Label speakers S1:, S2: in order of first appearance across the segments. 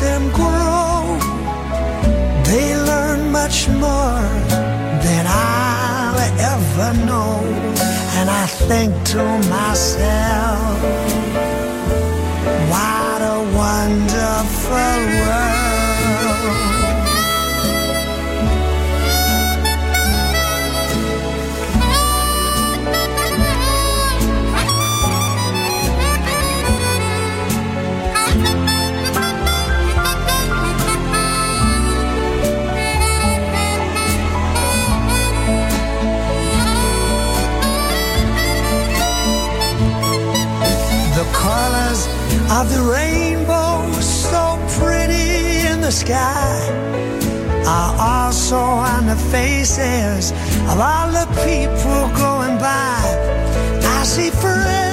S1: Them grow. They learn much more than I'll ever know. And I think to myself, what a wonderful world. Of the rainbow, so pretty in the sky, are also on the faces of all the people going by. I see friends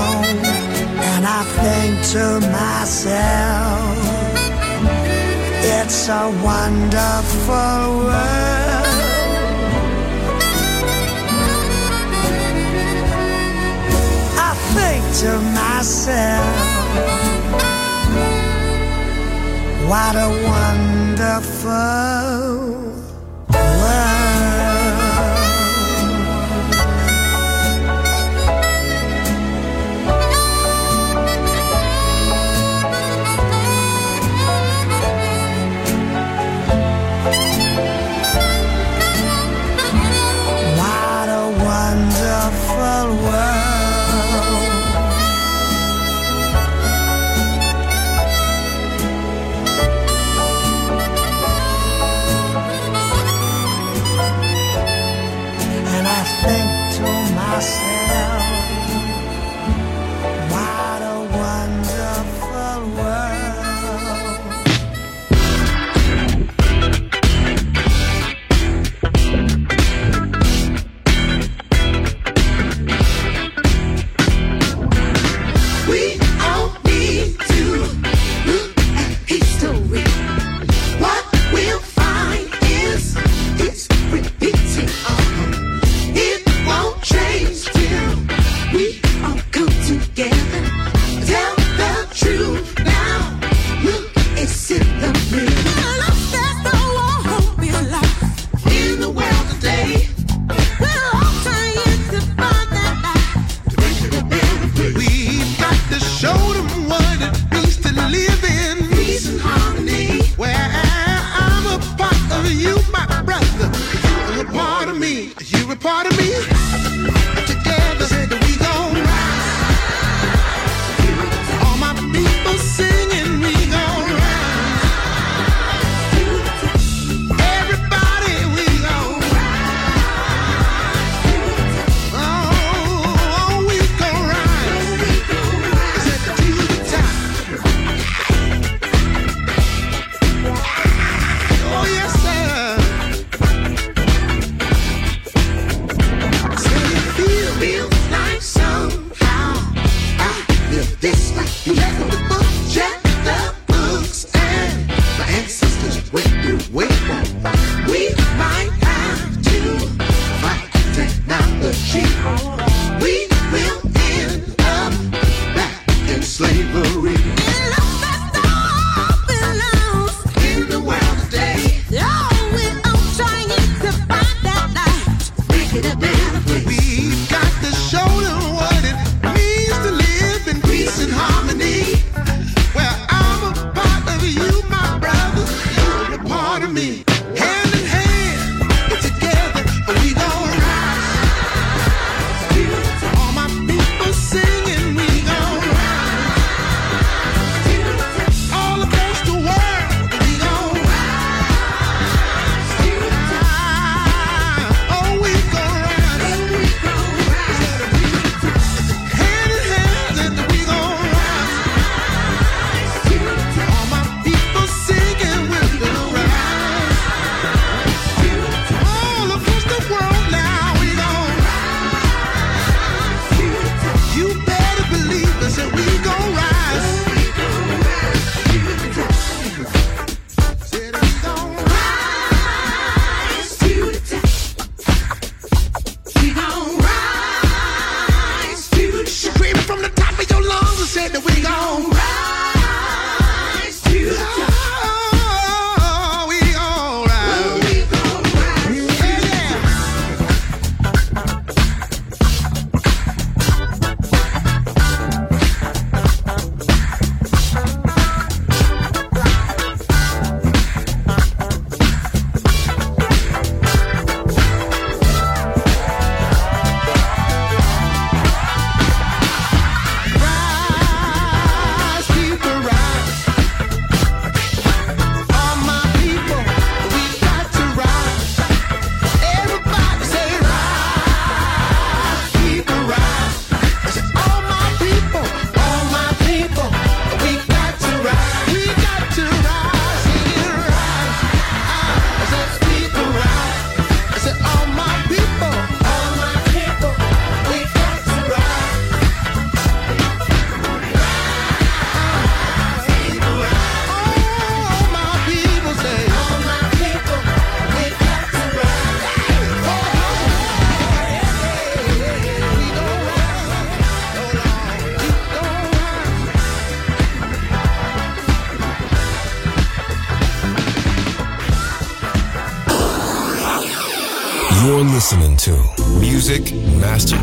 S1: known. And I think to myself, it's a wonderful world. I think to myself, what a wonderful You, my brother, you're a
S2: part of
S3: me. You're a part of
S4: me.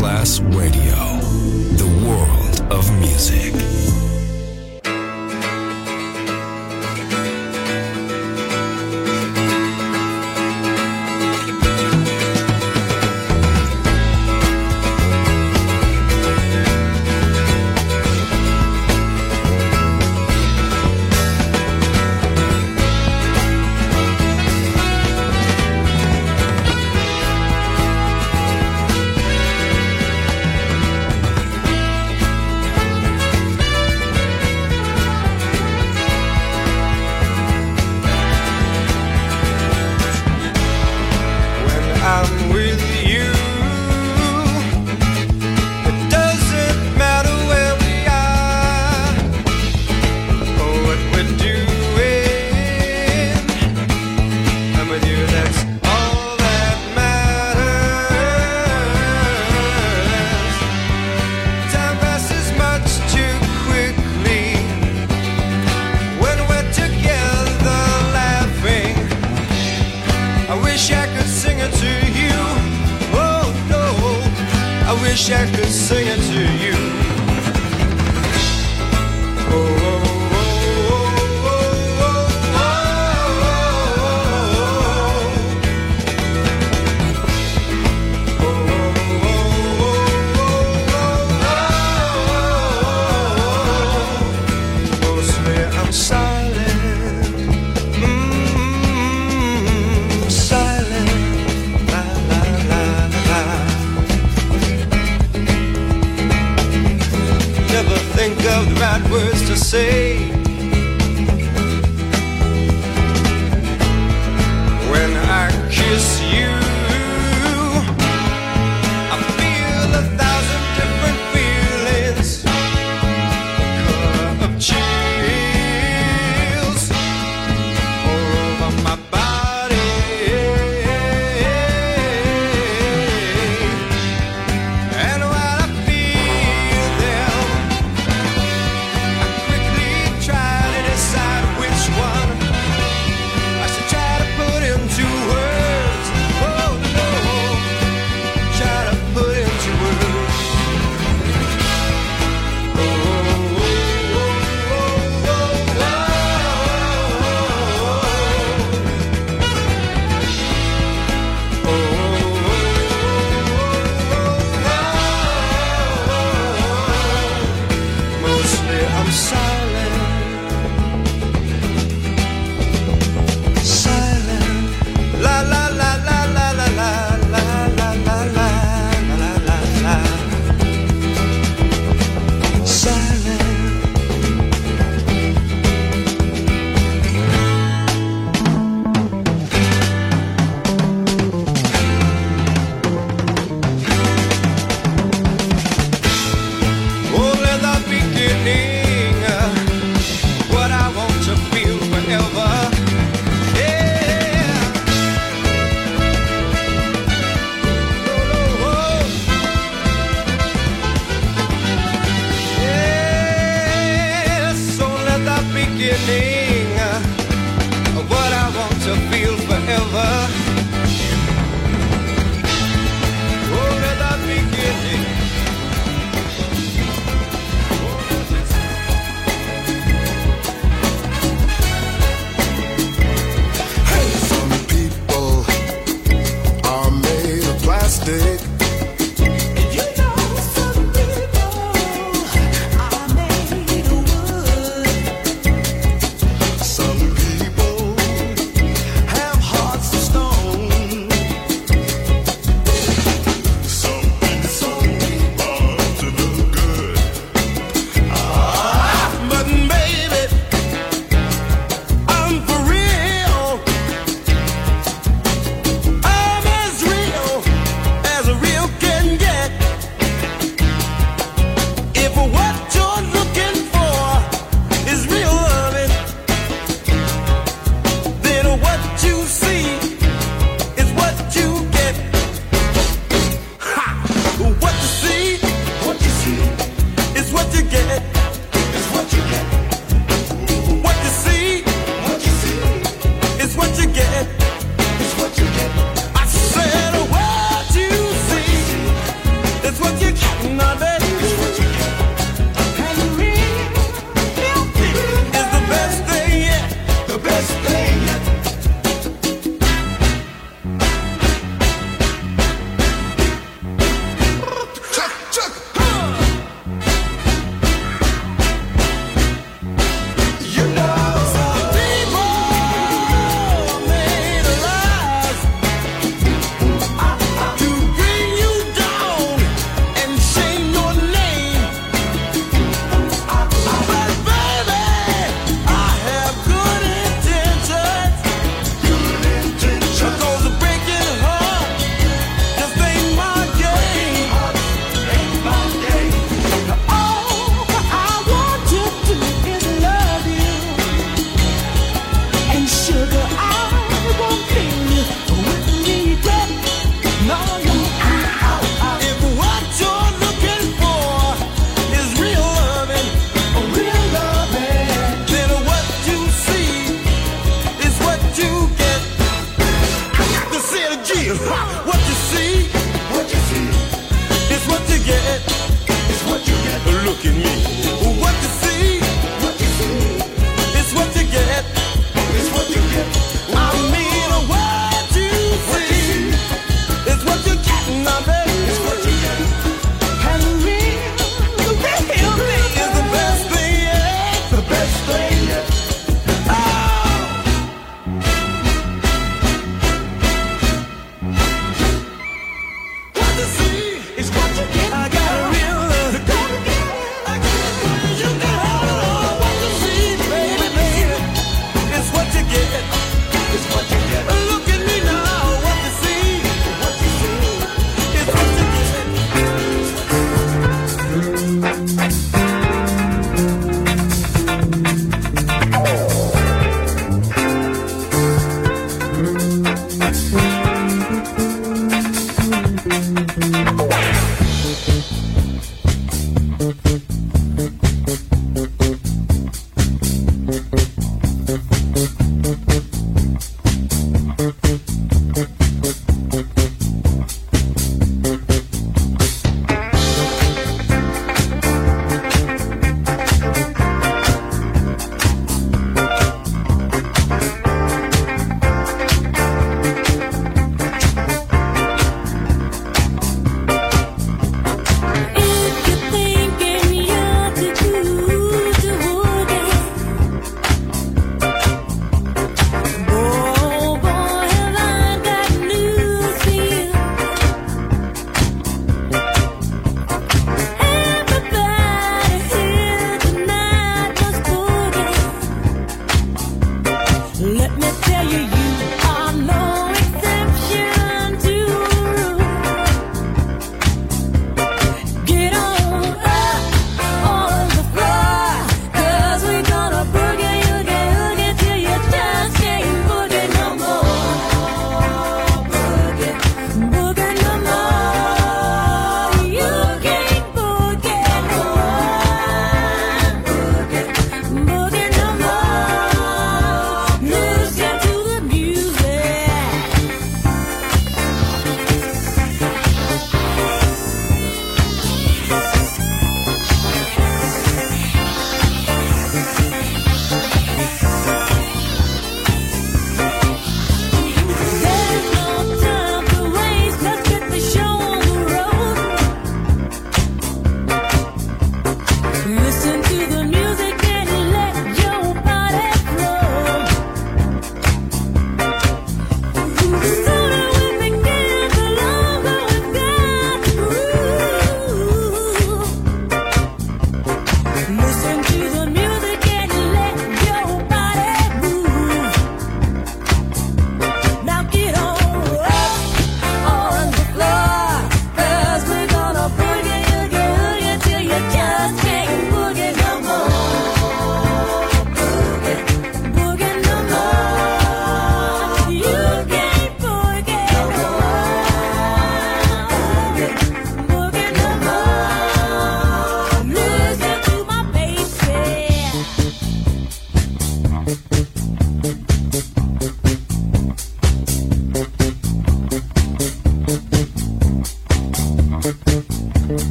S4: Masterclass